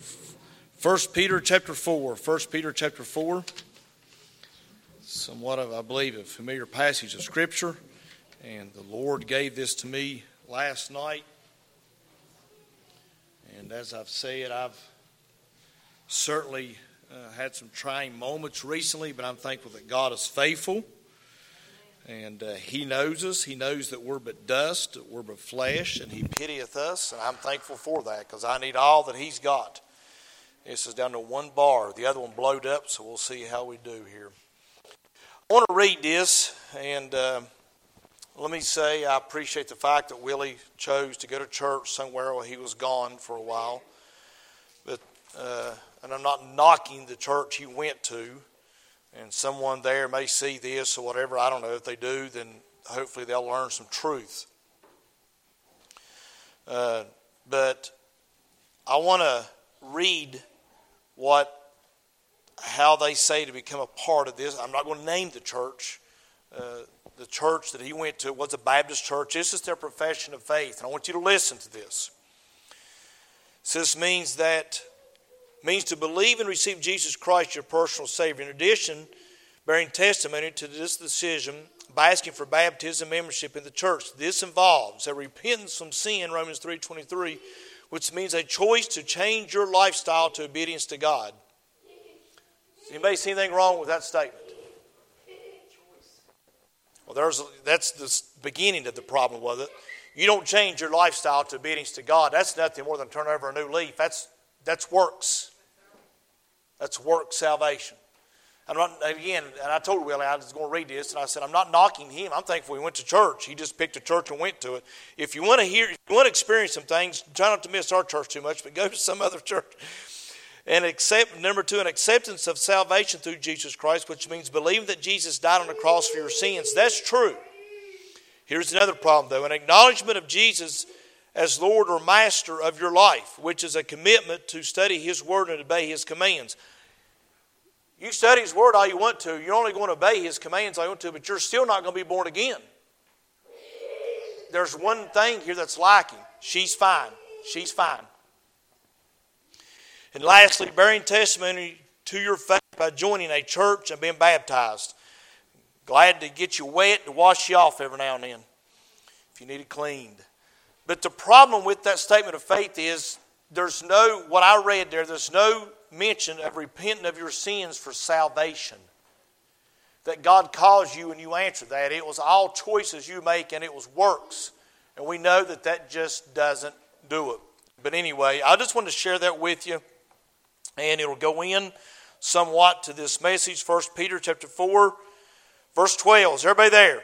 sorry. 1 Peter chapter 4. 1 Peter chapter 4. Somewhat of, I believe, a familiar passage of Scripture. And the Lord gave this to me last night. And as I've said, I've certainly uh, had some trying moments recently, but I'm thankful that God is faithful. And uh, He knows us. He knows that we're but dust, that we're but flesh, and He pitieth us. And I'm thankful for that because I need all that He's got. This is down to one bar. The other one blowed up, so we'll see how we do here. I want to read this, and uh, let me say I appreciate the fact that Willie chose to go to church somewhere while he was gone for a while. But uh, and I'm not knocking the church he went to and someone there may see this or whatever. I don't know. If they do, then hopefully they'll learn some truth. Uh, but I want to read what how they say to become a part of this. I'm not going to name the church. Uh, the church that he went to was a Baptist church. This is their profession of faith, and I want you to listen to this. So this means that means to believe and receive Jesus Christ, your personal Savior. In addition, bearing testimony to this decision by asking for baptism membership in the church. This involves a repentance from sin, Romans 3.23, which means a choice to change your lifestyle to obedience to God. Does anybody see anything wrong with that statement? Well, there's that's the beginning of the problem with it. You don't change your lifestyle to obedience to God. That's nothing more than turn over a new leaf. That's that's works. That's work salvation. Not, again, and I told Willie I was going to read this, and I said, I'm not knocking him. I'm thankful he went to church. He just picked a church and went to it. If you want to hear, if you want to experience some things, try not to miss our church too much, but go to some other church. And accept, number two, an acceptance of salvation through Jesus Christ, which means believing that Jesus died on the cross for your sins. That's true. Here's another problem, though an acknowledgement of Jesus as Lord or Master of your life, which is a commitment to study His Word and obey His commands. You study His Word all you want to, you're only going to obey His commands all you want to, but you're still not going to be born again. There's one thing here that's lacking. She's fine. She's fine. And lastly, bearing testimony to your faith by joining a church and being baptized. Glad to get you wet to wash you off every now and then if you need it cleaned. But the problem with that statement of faith is there's no, what I read there, there's no mention of repenting of your sins for salvation. That God calls you and you answer that. It was all choices you make and it was works. And we know that that just doesn't do it. But anyway, I just wanted to share that with you. And it'll go in somewhat to this message. 1 Peter chapter 4, verse 12. Is everybody there?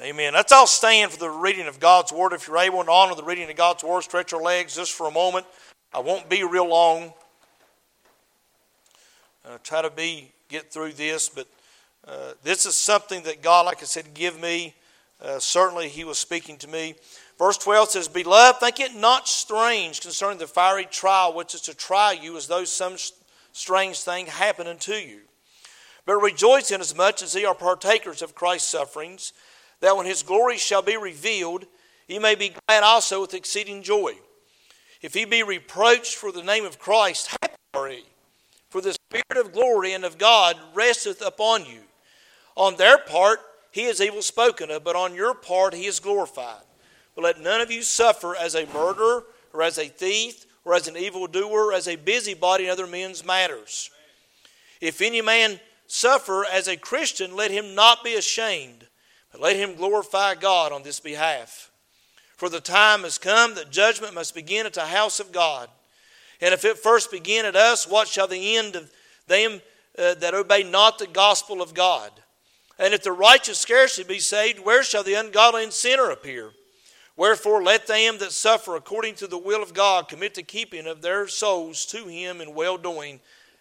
Amen. Let's all stand for the reading of God's Word. If you're able to honor the reading of God's Word, stretch your legs just for a moment. I won't be real long. I'll try to be get through this, but uh, this is something that God, like I said, give me. Uh, certainly, He was speaking to me. Verse 12 says, Beloved, think it not strange concerning the fiery trial which is to try you as though some strange thing happened unto you. But rejoice inasmuch as ye are partakers of Christ's sufferings that when his glory shall be revealed, ye may be glad also with exceeding joy. If he be reproached for the name of Christ, happy are ye. For the Spirit of glory and of God resteth upon you. On their part, he is evil spoken of, but on your part, he is glorified. But let none of you suffer as a murderer, or as a thief, or as an evildoer, or as a busybody in other men's matters. If any man suffer as a Christian, let him not be ashamed but let him glorify God on this behalf. For the time has come that judgment must begin at the house of God. And if it first begin at us, what shall the end of them uh, that obey not the gospel of God? And if the righteous scarcely be saved, where shall the ungodly and sinner appear? Wherefore, let them that suffer according to the will of God commit the keeping of their souls to Him in well doing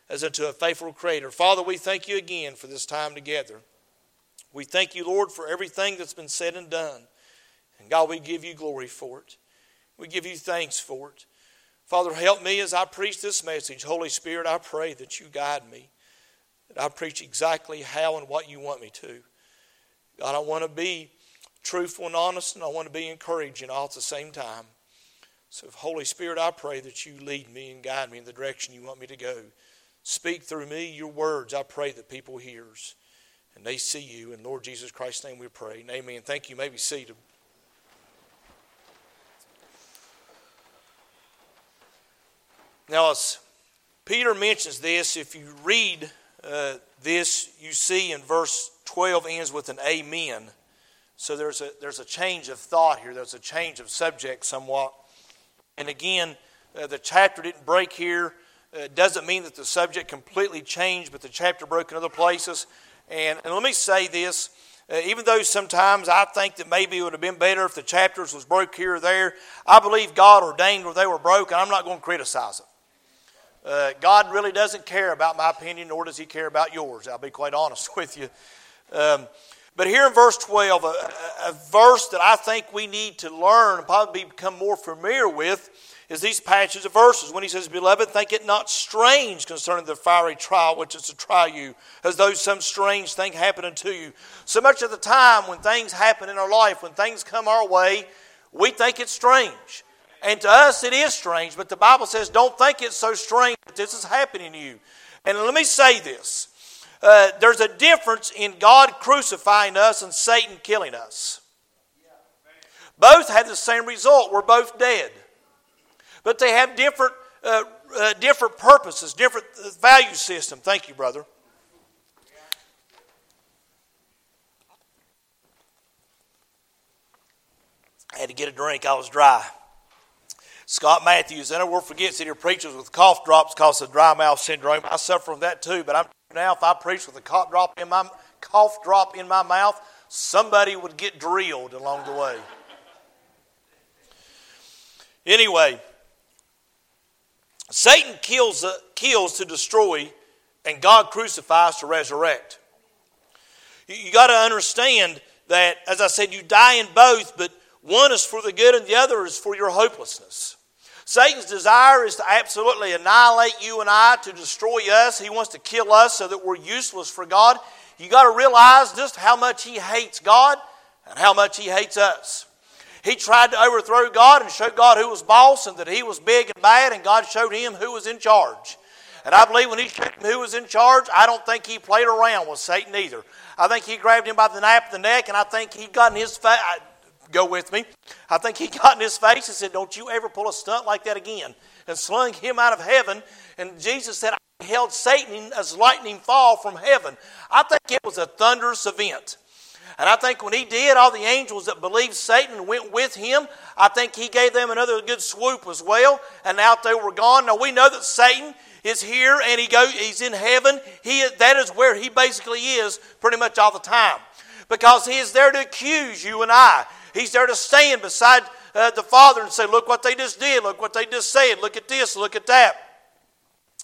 as unto a faithful Creator. Father, we thank you again for this time together. We thank you, Lord, for everything that's been said and done. God, we give you glory for it. We give you thanks for it. Father, help me as I preach this message. Holy Spirit, I pray that you guide me, that I preach exactly how and what you want me to. God, I want to be truthful and honest, and I want to be encouraging all at the same time. So, Holy Spirit, I pray that you lead me and guide me in the direction you want me to go. Speak through me your words. I pray that people hears and they see you. In Lord Jesus Christ's name we pray. And amen. Thank you. you may be seated. Now, as Peter mentions this, if you read uh, this, you see in verse 12 ends with an amen. So there's a, there's a change of thought here, there's a change of subject somewhat. And again, uh, the chapter didn't break here. Uh, doesn't mean that the subject completely changed, but the chapter broke in other places. And, and let me say this. Uh, even though sometimes I think that maybe it would have been better if the chapters was broke here or there, I believe God ordained where they were broke, and I'm not going to criticize them. Uh, God really doesn't care about my opinion, nor does He care about yours. I'll be quite honest with you. Um, but here in verse 12, a, a, verse that I think we need to learn and probably become more familiar with is these passages of verses. When he says, Beloved, think it not strange concerning the fiery trial which is to try you, as though some strange thing happened unto you. So much of the time, when things happen in our life, when things come our way, we think it's strange. And to us, it is strange, but the Bible says, Don't think it's so strange that this is happening to you. And let me say this uh, there's a difference in God crucifying us and Satan killing us. Both have the same result. We're both dead. But they have different, uh, uh, different purposes, different value system. Thank you, brother. I had to get a drink. I was dry. Scott Matthews, and I never forget that here preachers with cough drops because of dry mouth syndrome. I suffer from that too, but I'm now, if I preach with a cough drop in my cough drop in my mouth, somebody would get drilled along the way. Anyway, Satan kills, uh, kills to destroy, and God crucifies to resurrect. You, you got to understand that, as I said, you die in both, but one is for the good and the other is for your hopelessness. Satan's desire is to absolutely annihilate you and I, to destroy us. He wants to kill us so that we're useless for God. You got to realize just how much he hates God and how much he hates us. He tried to overthrow God and show God who was boss and that he was big and bad, and God showed him who was in charge. And I believe when he showed him who was in charge, I don't think he played around with Satan either. I think he grabbed him by the nape of the neck, and I think he got in his face go with me. I think he got in his face and said, Don't you ever pull a stunt like that again. And slung him out of heaven. And Jesus said, I held Satan as lightning fall from heaven. I think it was a thunderous event. And I think when he did, all the angels that believed Satan went with him. I think he gave them another good swoop as well. And out they were gone. Now we know that Satan is here and he go, he's in heaven. He, that is where he basically is pretty much all the time. Because he is there to accuse you and I. He's there to stand beside uh, the Father and say, Look what they just did. Look what they just said. Look at this. Look at that.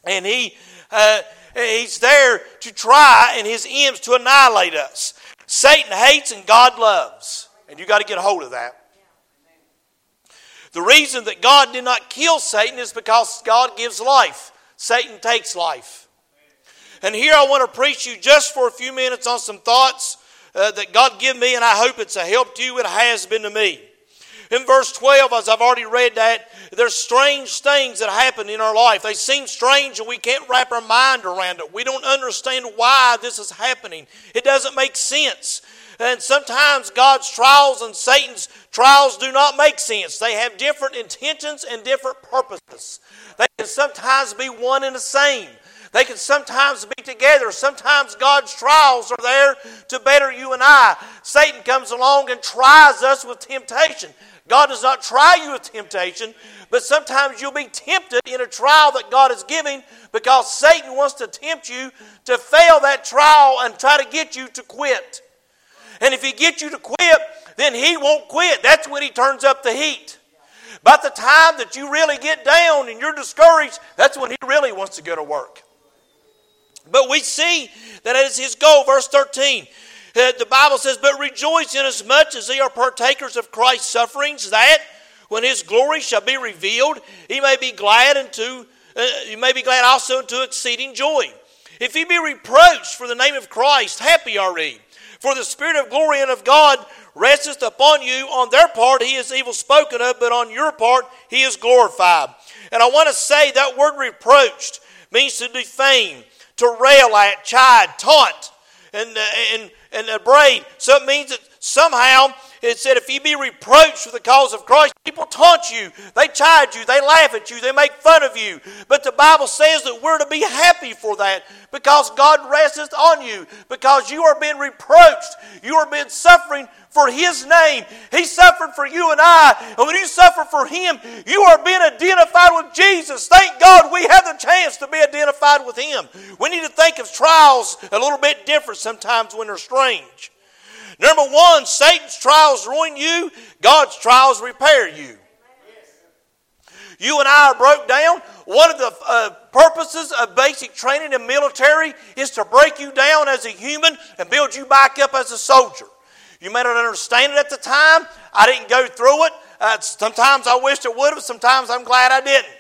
And he, uh, he's there to try, and his aims to annihilate us. Satan hates and God loves. And you got to get a hold of that. The reason that God did not kill Satan is because God gives life. Satan takes life. And here I want to preach you just for a few minutes on some thoughts uh, that God give me, and I hope it's a help to you. It has been to me. In verse 12, as I've already read that, there's strange things that happen in our life. They seem strange and we can't wrap our mind around it. We don't understand why this is happening. It doesn't make sense. And sometimes God's trials and Satan's trials do not make sense. They have different intentions and different purposes. They can sometimes be one and the same. They can sometimes be together. Sometimes God's trials are there to better you and I. Satan comes along and tries us with temptation. God does not try you with temptation, but sometimes you'll be tempted in a trial that God is giving because Satan wants to tempt you to fail that trial and try to get you to quit. And if he gets you to quit, then he won't quit. That's when he turns up the heat. By the time that you really get down and you're discouraged, that's when he really wants to go to work. But we see that is his goal. Verse 13. Uh, the Bible says, But rejoice inasmuch as ye are partakers of Christ's sufferings, that when his glory shall be revealed, he may be glad unto uh, you may be glad also unto exceeding joy. If ye be reproached for the name of Christ, happy are ye. For the Spirit of glory and of God resteth upon you. On their part, he is evil spoken of, but on your part, he is glorified. And I want to say that word reproached means to defame, to rail at, chide, taunt, and, uh, and, and upbraid. So it means that somehow it said, if you be reproached for the cause of Christ, people taunt you, they chide you, they laugh at you, they make fun of you. But the Bible says that we're to be happy for that because God resteth on you, because you are being reproached, you are being suffering for His name. He suffered for you and I. And when you suffer for Him, you are being identified with Jesus. Thank God we have the chance to be identified with Him. We need to think of trials a little bit different sometimes when they're strange. Number one, Satan's trials ruin you, God's trials repair you. You and I are broke down. One of the uh, purposes of basic training in military is to break you down as a human and build you back up as a soldier. You may not understand it at the time. I didn't go through it. Uh, sometimes I wished I would have. Sometimes I'm glad I didn't.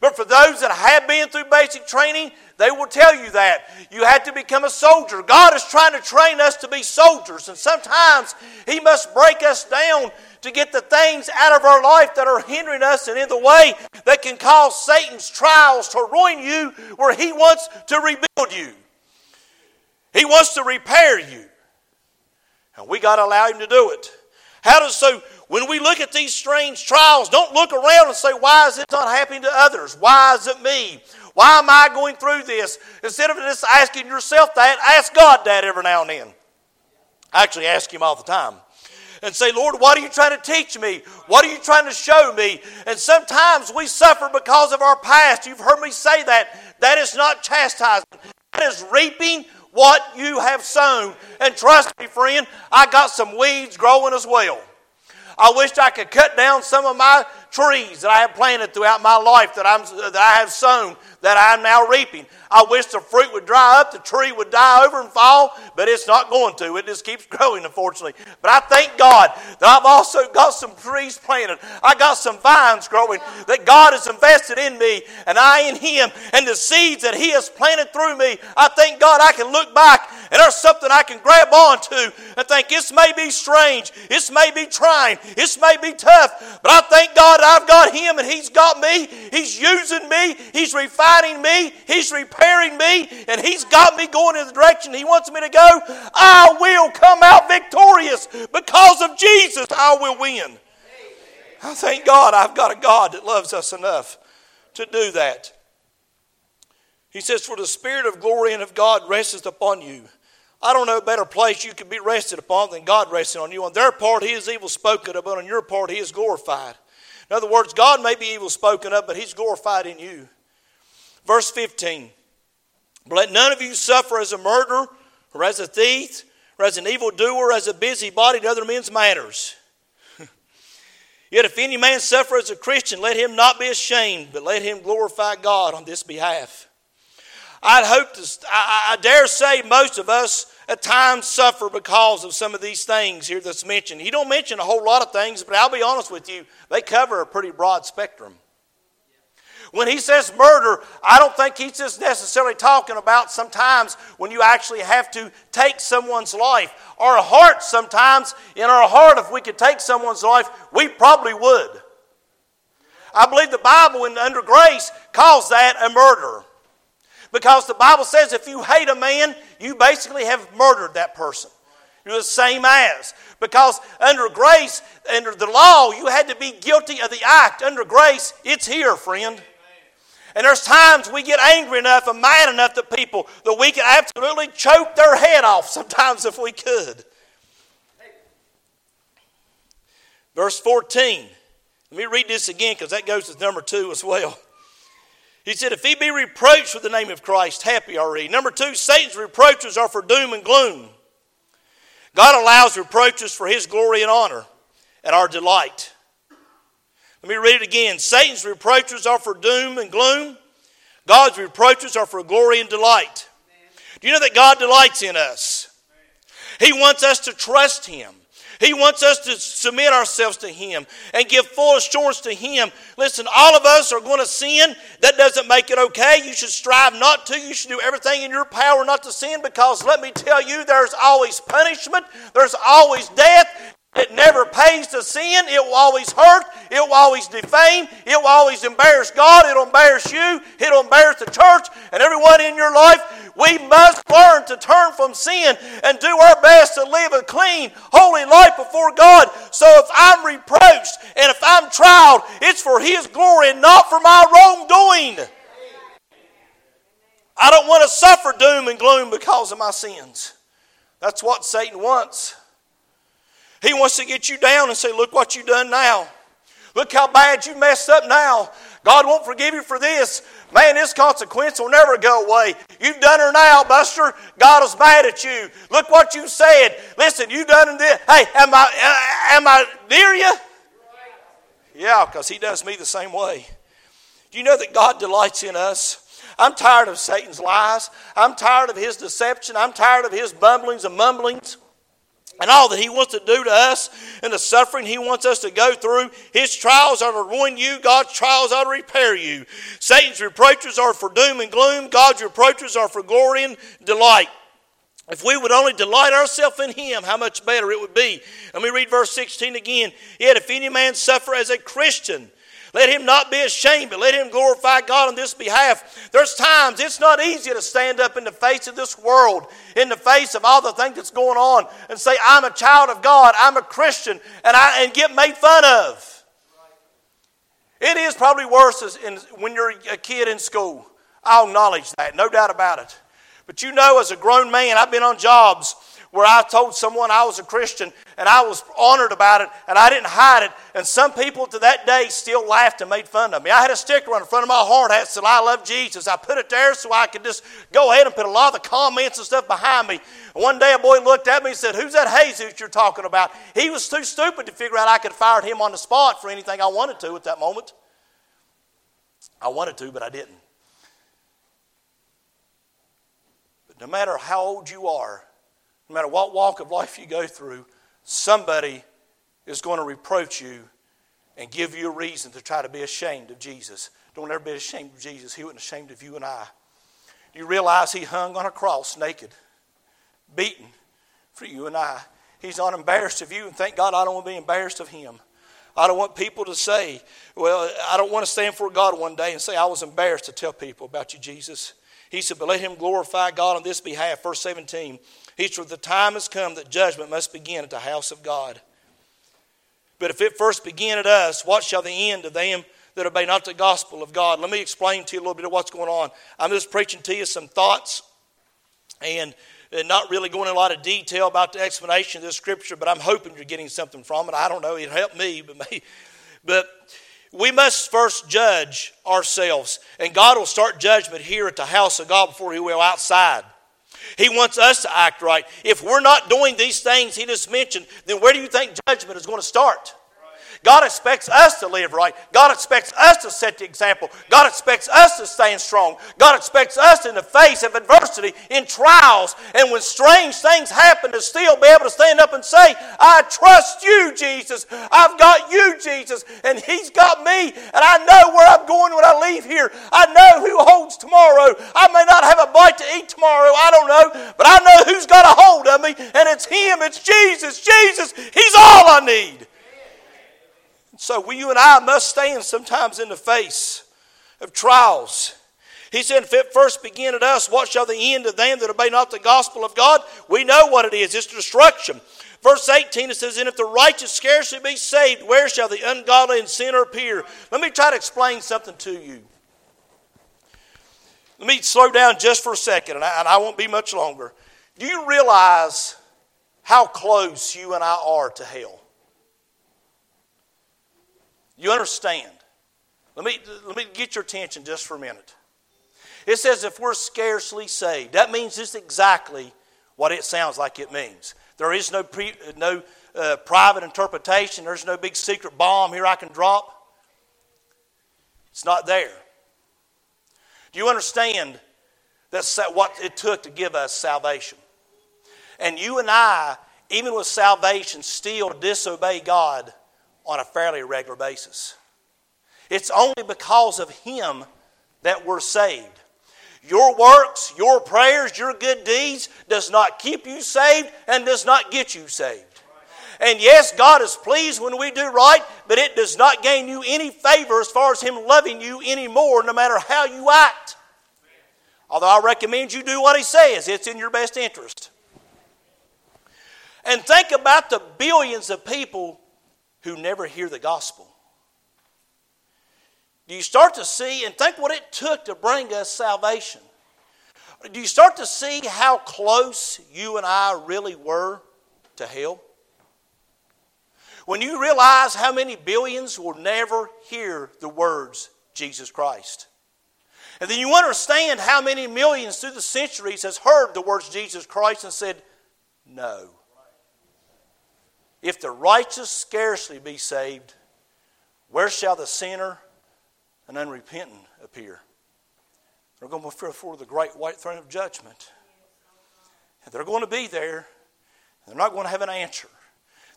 But for those that have been through basic training, they will tell you that. You had to become a soldier. God is trying to train us to be soldiers, and sometimes He must break us down to get the things out of our life that are hindering us and in the way that can cause Satan's trials to ruin you where he wants to rebuild you. He wants to repair you. And we got to allow him to do it. How does so when we look at these strange trials, don't look around and say, Why is it not happening to others? Why is it me? Why am I going through this? Instead of just asking yourself that, ask God that every now and then. I actually ask Him all the time. And say, Lord, what are you trying to teach me? What are you trying to show me? And sometimes we suffer because of our past. You've heard me say that. That is not chastisement, that is reaping what you have sown. And trust me, friend, I got some weeds growing as well. I wished I could cut down some of my trees that I have planted throughout my life that, I'm, that I have sown that I'm now reaping. I wish the fruit would dry up, the tree would die over and fall, but it's not going to. It just keeps growing, unfortunately. But I thank God that I've also got some trees planted. I got some vines growing that God has invested in me and I in Him and the seeds that He has planted through me. I thank God I can look back and there's something I can grab onto and think this may be strange, this may be trying, this may be tough, but I thank God I've got Him and He's got me. He's using me, He's refining me, He's repairing me, and He's got me going in the direction He wants me to go. I will come out victorious because of Jesus. I will win. I thank God I've got a God that loves us enough to do that. He says, For the Spirit of glory and of God resteth upon you I don't know a better place you could be rested upon than God resting on you. On their part, He is evil spoken of, but on your part, He is glorified. In other words, God may be evil spoken of, but He's glorified in you. Verse 15 But let none of you suffer as a murderer, or as a thief, or as an evildoer, or as a busybody in other men's matters. Yet if any man suffer as a Christian, let him not be ashamed, but let him glorify God on this behalf. I'd hope to, I, I dare say most of us at times suffer because of some of these things here that's mentioned. He don't mention a whole lot of things, but I'll be honest with you, they cover a pretty broad spectrum. When he says murder, I don't think he's just necessarily talking about sometimes when you actually have to take someone's life. Our heart, sometimes, in our heart, if we could take someone's life, we probably would. I believe the Bible, in, under grace, calls that a murder. Because the Bible says if you hate a man, you basically have murdered that person. You're the same as. Because under grace, under the law, you had to be guilty of the act. Under grace, it's here, friend. And there's times we get angry enough and mad enough at people that we can absolutely choke their head off sometimes if we could. Verse 14. Let me read this again because that goes to number two as well. He said, If he be reproached with the name of Christ, happy are ye. Number two, Satan's reproaches are for doom and gloom. God allows reproaches for his glory and honor and our delight. Let me read it again. Satan's reproaches are for doom and gloom. God's reproaches are for glory and delight. Do you know that God delights in us? He wants us to trust Him. He wants us to submit ourselves to Him and give full assurance to Him. Listen, all of us are going to sin. That doesn't make it okay. You should strive not to. You should do everything in your power not to sin because let me tell you, there's always punishment, there's always death. It never pays to sin. It will always hurt. It will always defame. It will always embarrass God. It'll embarrass you. It'll embarrass the church and everyone in your life. We must learn to turn from sin and do our best to live a clean, holy life before God. So if I'm reproached and if I'm tried, it's for His glory and not for my wrongdoing. I don't want to suffer doom and gloom because of my sins. That's what Satan wants. He wants to get you down and say, Look what you've done now. Look how bad you messed up now. God won't forgive you for this. Man, this consequence will never go away. You've done her now, Buster. God is mad at you. Look what you said. Listen, you've done this. Hey, am I uh, am I near you? Yeah, because he does me the same way. Do you know that God delights in us? I'm tired of Satan's lies. I'm tired of his deception. I'm tired of his bumblings and mumblings and all that He wants to do to us and the suffering He wants us to go through. His trials are to ruin you, God's trials are to repair you. Satan's reproaches are for doom and gloom, God's reproaches are for glory and delight. If we would only delight ourselves in Him, how much better it would be. Let me read verse 16 again. Yet if any man suffer as a Christian, let him not be ashamed, but let him glorify God on this behalf. There's times it's not easy to stand up in the face of this world, in the face of all the things that's going on, and say, I'm a child of God, I'm a Christian, and, I, and get made fun of. It is probably worse in, when you're a kid in school. I'll acknowledge that, no doubt about it. But you know, as a grown man, I've been on jobs where I told someone I was a Christian and I was honored about it and I didn't hide it. And some people to that day still laughed and made fun of me. I had a sticker on the front of my hard hat that said, I love Jesus. I put it there so I could just go ahead and put a lot of the comments and stuff behind me. One day a boy looked at me and said, Who's that Jesus you're talking about? He was too stupid to figure out I could fired him on the spot for anything I wanted to at that moment. I wanted to, but I didn't. But no matter how old you are, no matter what walk of life you go through, somebody is going to reproach you and give you a reason to try to be ashamed of Jesus. Don't ever be ashamed of Jesus. He wasn't ashamed of you and I. Do You realize he hung on a cross naked, beaten for you and I. He's not embarrassed of you, and thank God I don't want to be embarrassed of him. I don't want people to say, well, I don't want to stand before God one day and say I was embarrassed to tell people about you, Jesus. He said, but let him glorify God on this behalf. Verse 17. He said, The time has come that judgment must begin at the house of God. But if it first begin at us, what shall the end of them that obey not the gospel of God? Let me explain to you a little bit of what's going on. I'm just preaching to you some thoughts and, not really going in a lot of detail about the explanation of this scripture, but I'm hoping you're getting something from it. I don't know, it helped me, but me. But we must first judge ourselves, and God will start judgment here at the house of God before He will outside. He wants us to act right. If we're not doing these things He just mentioned, then where do you think judgment is going to start? God expects us to live right. God expects us to set the example. God expects us to stand strong. God expects us in the face of adversity, in trials, and when strange things happen to still be able to stand up and say, I trust you, Jesus. I've got you, Jesus, and He's got me, and I know where I'm going when I leave here. I know who holds tomorrow. I may not have a bite to eat tomorrow, I don't know, but I know who's got a hold of me, and it's Him, it's Jesus. Jesus, He's all I need. So we, you and I must stand sometimes in the face of trials. He said, if it first begin at us, what shall the end of them that obey not the gospel of God? We know what it is. It's destruction. Verse 18, it says, And if the righteous scarcely be saved, where shall the ungodly and sinner appear? Let me try to explain something to you. Let me slow down just for a second, and I, and I won't be much longer. Do you realize how close you and I are to hell? You understand? Let me, let me get your attention just for a minute. It says if we're scarcely saved. That means just exactly what it sounds like it means. There is no, pre, no uh, private interpretation, there's no big secret bomb here I can drop. It's not there. Do you understand that's what it took to give us salvation? And you and I even with salvation, still disobey God on a fairly regular basis. It's only because of Him that we're saved. Your works, your prayers, your good deeds does not keep you saved and does not get you saved. And yes, God is pleased when we do right, but it does not gain you any favor as far as Him loving you anymore, no matter how you act. Although I recommend you do what He says, it's in your best interest. And think about the billions of people who never hear the gospel. Do you start to see and think what it took to bring us salvation? Do you start to see how close you and I really were to hell? When you realize how many billions will never hear the words Jesus Christ. And then you understand how many millions through the centuries has heard the words Jesus Christ and said, No. If the righteous scarcely be saved, where shall the sinner and unrepentant appear? They're going to be before the great white throne of judgment. And they're going to be there. They're not going to have an answer.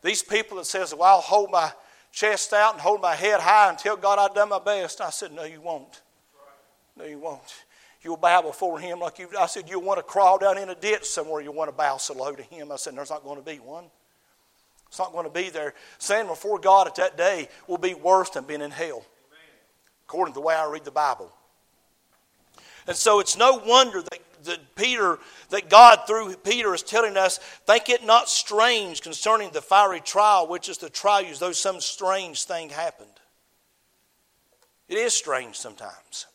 These people that says, well, I'll hold my chest out and hold my head high and tell God I've done my best. I said, no, you won't. No, you won't. You'll bow before him like you. I said, you'll want to crawl down in a ditch somewhere. You'll want to bow so low to him. I said, there's not going to be one. It's not going to be there. Standing before God at that day will be worse than being in hell, according to the way I read the Bible. And so it's no wonder that, that Peter, that God through Peter is telling us, think it not strange concerning the fiery trial, which is the trial as though some strange thing happened. It is strange sometimes.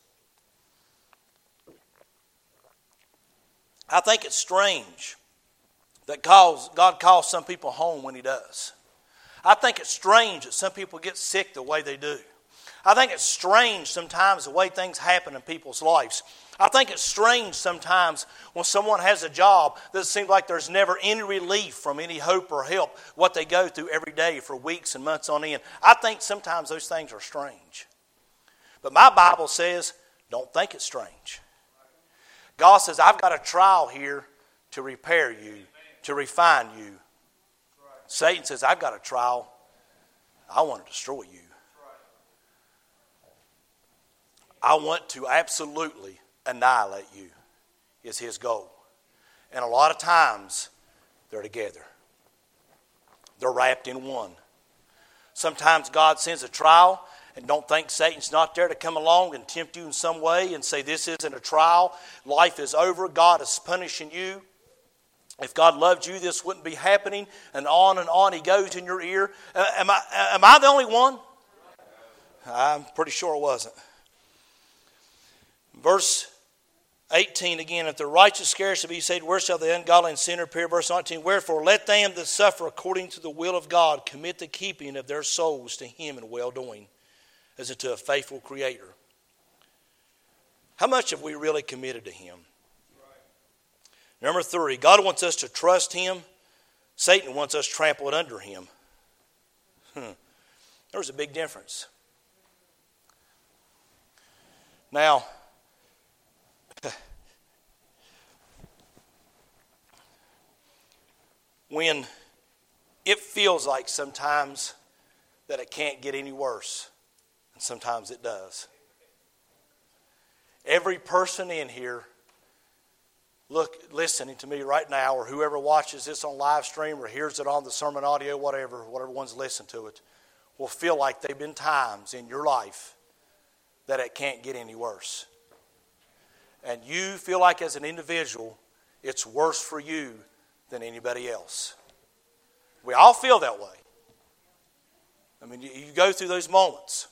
I think it's strange that calls, God calls some people home when He does. I think it's strange that some people get sick the way they do. I think it's strange sometimes the way things happen in people's lives. I think it's strange sometimes when someone has a job that seems like there's never any relief from any hope or help, what they go through every day for weeks and months on end. I think sometimes those things are strange. But my Bible says, don't think it's strange. God says, I've got a trial here to repair you to refine you. Satan says, I've got a trial. I want to destroy you. I want to absolutely annihilate you, is his goal. And a lot of times, they're together, they're wrapped in one. Sometimes God sends a trial and don't think Satan's not there to come along and tempt you in some way and say, This isn't a trial. Life is over. God is punishing you. If God loved you, this wouldn't be happening. And on and on he goes in your ear. Uh, am, I, am I the only one? I'm pretty sure it wasn't. Verse 18 again, if the righteous scarcely be saved, where shall the ungodly and sinner appear? Verse 19, wherefore let them that suffer according to the will of God commit the keeping of their souls to him in well doing, as unto a faithful Creator. How much have we really committed to him? Number three, God wants us to trust Him. Satan wants us trampled under Him. Hmm. There's a big difference. Now, when it feels like sometimes that it can't get any worse, and sometimes it does. Every person in here look listening to me right now or whoever watches this on live stream or hears it on the sermon audio whatever whatever one's listened to it will feel like there've been times in your life that it can't get any worse. And you feel like as an individual it's worse for you than anybody else. We all feel that way. I mean you, go through those moments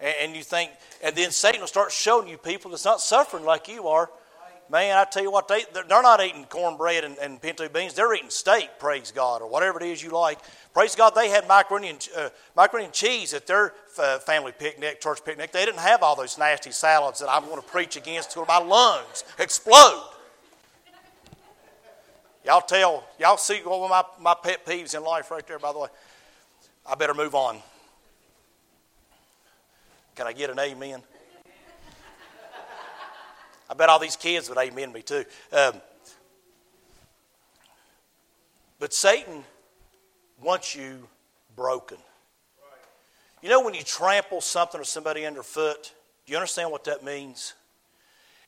and you think and then satan will start showing you people that's not suffering like you are Man, I tell you what, they, they're not eating cornbread and, and pinto beans. They're eating steak, praise God, or whatever it is you like. Praise God, they had macaroni and, uh, macaroni and cheese at their uh, family picnic, church picnic. They didn't have all those nasty salads that I'm going to preach against till my lungs explode. Y'all tell, y'all see one of my, my pet peeves in life right there, by the way. I better move on. Can I get an amen? I bet all these kids would amen me too. Um, But Satan wants you broken. You know when you trample something or somebody underfoot, do you understand what that means?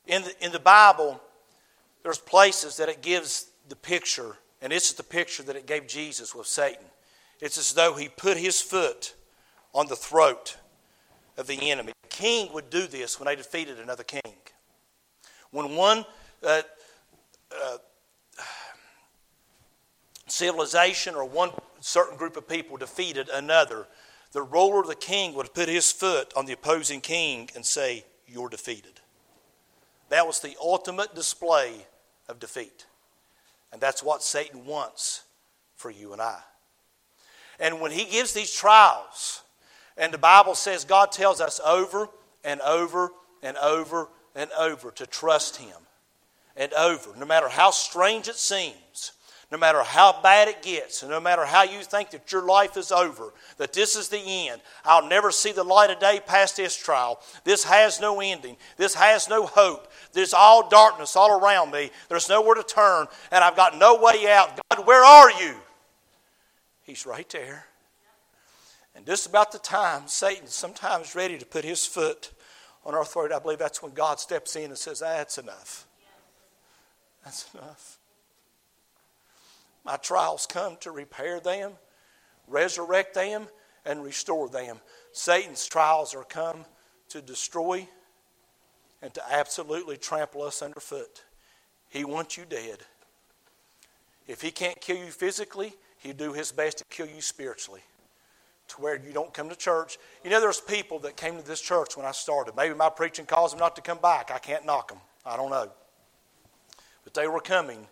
In the, in the Bible, there's places that it gives the picture, and this is the picture that it gave Jesus with Satan. It's as though he put his foot on the throat of the enemy. A king would do this when they defeated another king. When one uh, uh, civilization or one certain group of people defeated another, the ruler, of the king, would put his foot on the opposing king and say, You're defeated. That was the ultimate display of defeat. And that's what Satan wants for you and I. And when he gives these trials, and the Bible says, God tells us over and over and over and over to trust him. And over, no matter how strange it seems, no matter how bad it gets, and no matter how you think that your life is over, that this is the end, I'll never see the light of day past this trial. This has no ending. This has no hope. There's all darkness all around me. There's nowhere to turn, and I've got no way out. God, where are you? He's right there. And just about the time Satan's sometimes ready to put his foot on our throat, I believe that's when God steps in and says, That's enough. That's enough. My trials come to repair them, resurrect them, and restore them. Satan's trials are come to destroy and to absolutely trample us underfoot. He wants you dead. If he can't kill you physically, he'll do his best to kill you spiritually to where you don't come to church. You know, there's people that came to this church when I started. Maybe my preaching caused them not to come back. I can't knock them. I don't know. But they were coming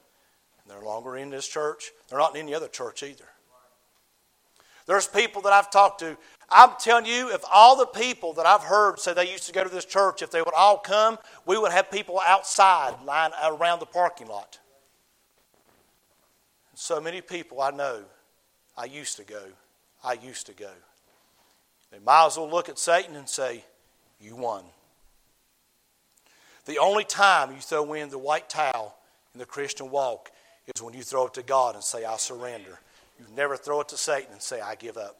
they're longer in this church. They're not in any other church either. There's people that I've talked to. I'm telling you, if all the people that I've heard say they used to go to this church, if they would all come, we would have people outside lying around the parking lot. So many people I know, I used to go. I used to go. They might as well look at Satan and say, You won. The only time you throw in the white towel in the Christian walk is when you throw it to God and say, I surrender. You never throw it to Satan and say, I give up.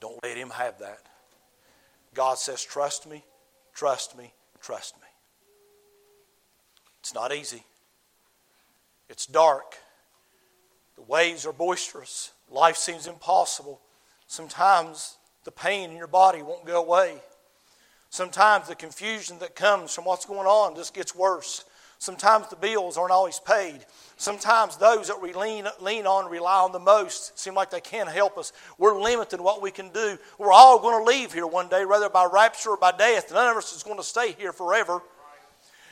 Don't let him have that. God says, Trust me, trust me, trust me. It's not easy, it's dark. The waves are boisterous. Life seems impossible. Sometimes the pain in your body won't go away. Sometimes the confusion that comes from what's going on just gets worse. Sometimes the bills aren't always paid. Sometimes those that we lean, lean on, rely on the most, seem like they can't help us. We're limited what we can do. We're all going to leave here one day, whether by rapture or by death. None of us is going to stay here forever.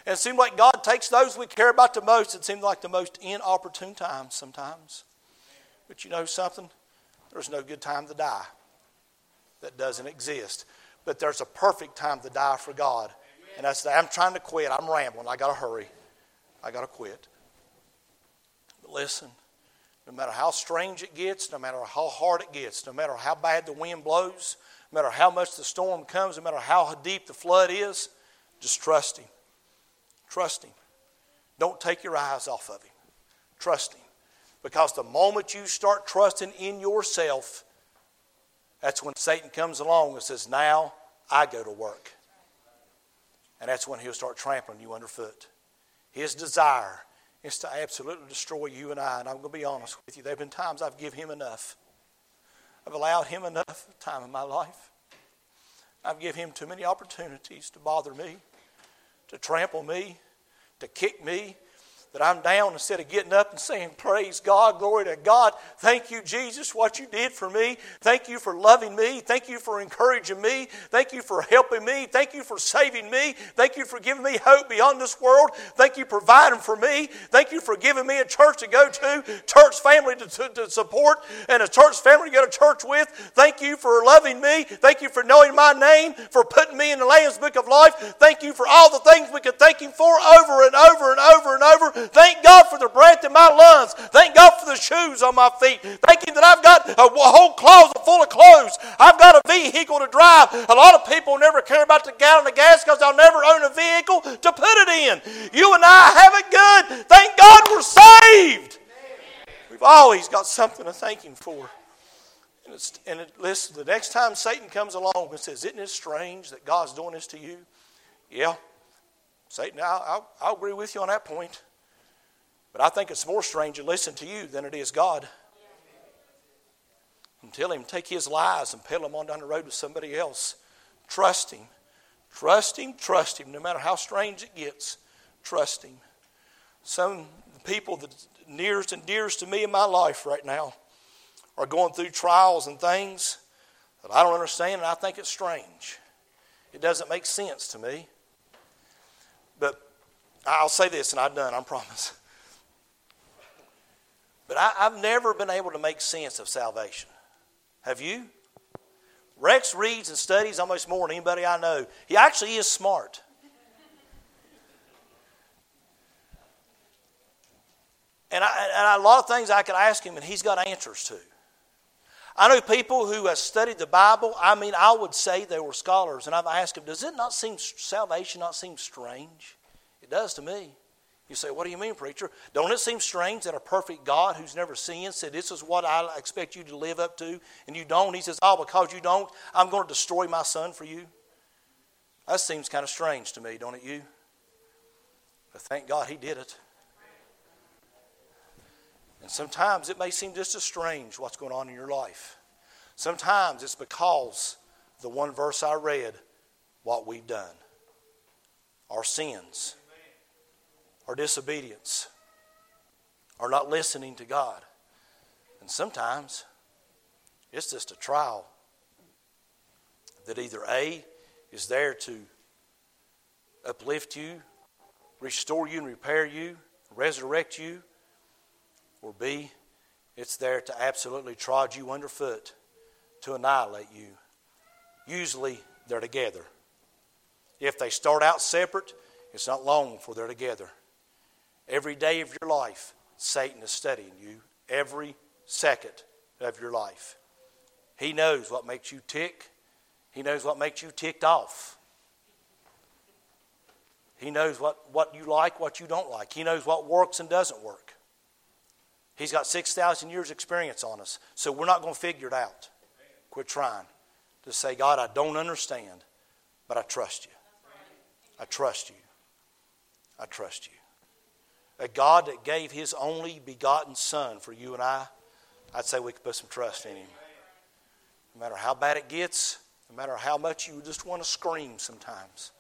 And it seems like God takes those we care about the most. It seems like the most inopportune times sometimes. But you know something? There's no good time to die. That doesn't exist. But there's a perfect time to die for God. And I said, I'm trying to quit. I'm rambling. I got to hurry. I got to quit. But listen, no matter how strange it gets, no matter how hard it gets, no matter how bad the wind blows, no matter how much the storm comes, no matter how deep the flood is, just trust Him. Trust Him. Don't take your eyes off of Him. Trust Him. Because the moment you start trusting in yourself, that's when Satan comes along and says, Now I go to work. And that's when he'll start trampling you underfoot. His desire is to absolutely destroy you and I. And I'm going to be honest with you. There have been times I've given him enough. I've allowed him enough time in my life. I've given him too many opportunities to bother me, to trample me, to kick me, that I'm down instead of getting up and saying, Praise God, glory to God. Thank you, Jesus, what you did for me. Thank you for loving me. Thank you for encouraging me. Thank you for helping me. Thank you for saving me. Thank you for giving me hope beyond this world. Thank you for providing for me. Thank you for giving me a church to go to, church family to, to, to support, and a church family to go to church with. Thank you for loving me. Thank you for knowing my name, for putting me in the Lamb's Book of Life. Thank you for all the things we could thank Him for over and over and over and over. Thank God for the breath in my lungs. Thank God for the shoes on my feet. Thank Him that I've got a whole closet full of clothes. I've got a vehicle to drive. A lot of people never care about the gallon of gas because they'll never own a vehicle to put it in. You and I have it good. Thank God we're saved. We've always got something to thank Him for. And, and it, listen, the next time Satan comes along and says, Isn't it strange that God's doing this to you? Yeah. Satan, I'll, I'll, I'll agree with you on that point. But I think it's more strange to listen to you than it is God. And tell him, take his lies and peddle them on down the road to somebody else. Trust him. Trust him, trust him. No matter how strange it gets, trust him. Some people that nearest and dearest to me in my life right now are going through trials and things that I don't understand, and I think it's strange. It doesn't make sense to me. But I'll say this, and I'm done, I promise. But I, have never been able to make sense of salvation. Have you? Rex reads and studies almost more than anybody I know. He actually is smart. And, I, and a lot of things I could ask him, and he's got answers to. I know people who have studied the Bible. I mean, I would say they were scholars, and I've asked them, "Does it not seem salvation not seem strange?" It does to me. You say, What do you mean, preacher? Don't it seem strange that a perfect God who's never sinned said, This is what I expect you to live up to, and you don't? He says, Oh, because you don't, I'm going to destroy my son for you. That seems kind of strange to me, don't it, you? But thank God he did it. And sometimes it may seem just as strange what's going on in your life. Sometimes it's because the one verse I read, what we've done, our sins or disobedience or not listening to God. And sometimes it's just a trial that either A is there to uplift you, restore you and repair you, resurrect you, or B, it's there to absolutely trod you underfoot, to annihilate you. Usually they're together. If they start out separate, it's not long before they're together. Every day of your life, Satan is studying you every second of your life. He knows what makes you tick, he knows what makes you ticked off. He knows what, what you like, what you don't like. He knows what works and doesn't work. He's got 6,000 years' experience on us, so we're not going to figure it out. Quit trying to say, God, I don't understand, but I trust you. I trust you. I trust you a God that gave his only begotten Son for you and I, I'd say we could put some trust in him. No matter how bad it gets, no matter how much you just want to scream sometimes,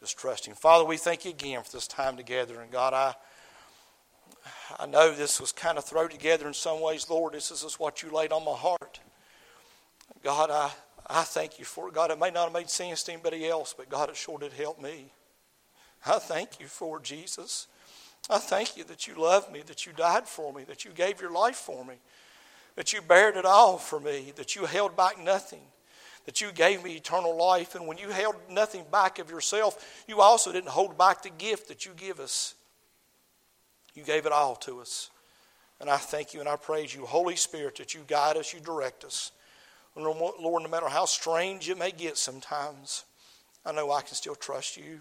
just trust him. Father, we thank you again for this time together. And God, I. I know this was kind of thrown together in some ways, Lord. This is what you laid on my heart. God, I, I thank you for it. God, it may not have made sense to anybody else, but God, it sure did help me. I thank you for Jesus. I thank you that you loved me, that you died for me, that you gave your life for me, that you bared it all for me, that you held back nothing, that you gave me eternal life. And when you held nothing back of yourself, you also didn't hold back the gift that you give us. You gave it all to us. And I thank you and I praise you, Holy Spirit, that you guide us, you direct us. Lord, no matter how strange it may get sometimes, I know I can still trust you.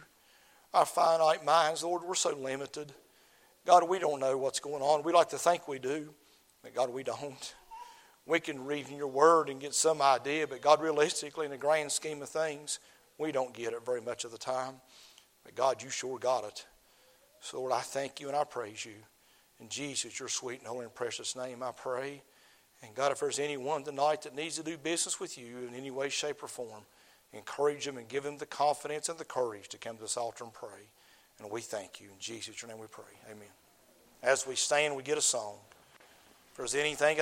Our finite minds, Lord, we're so limited. God, we don't know what's going on. We like to think we do, but God, we don't. We can read in your word and get some idea, but God, realistically, in the grand scheme of things, we don't get it very much of the time. But God, you sure got it. So, Lord, I thank you and I praise you. In Jesus, your sweet and holy and precious name, I pray. And God, if there's anyone tonight that needs to do business with you in any way, shape, or form, encourage them and give them the confidence and the courage to come to this altar and pray. And we thank you. In Jesus' name we pray. Amen. As we stand, we get a song. If there's anything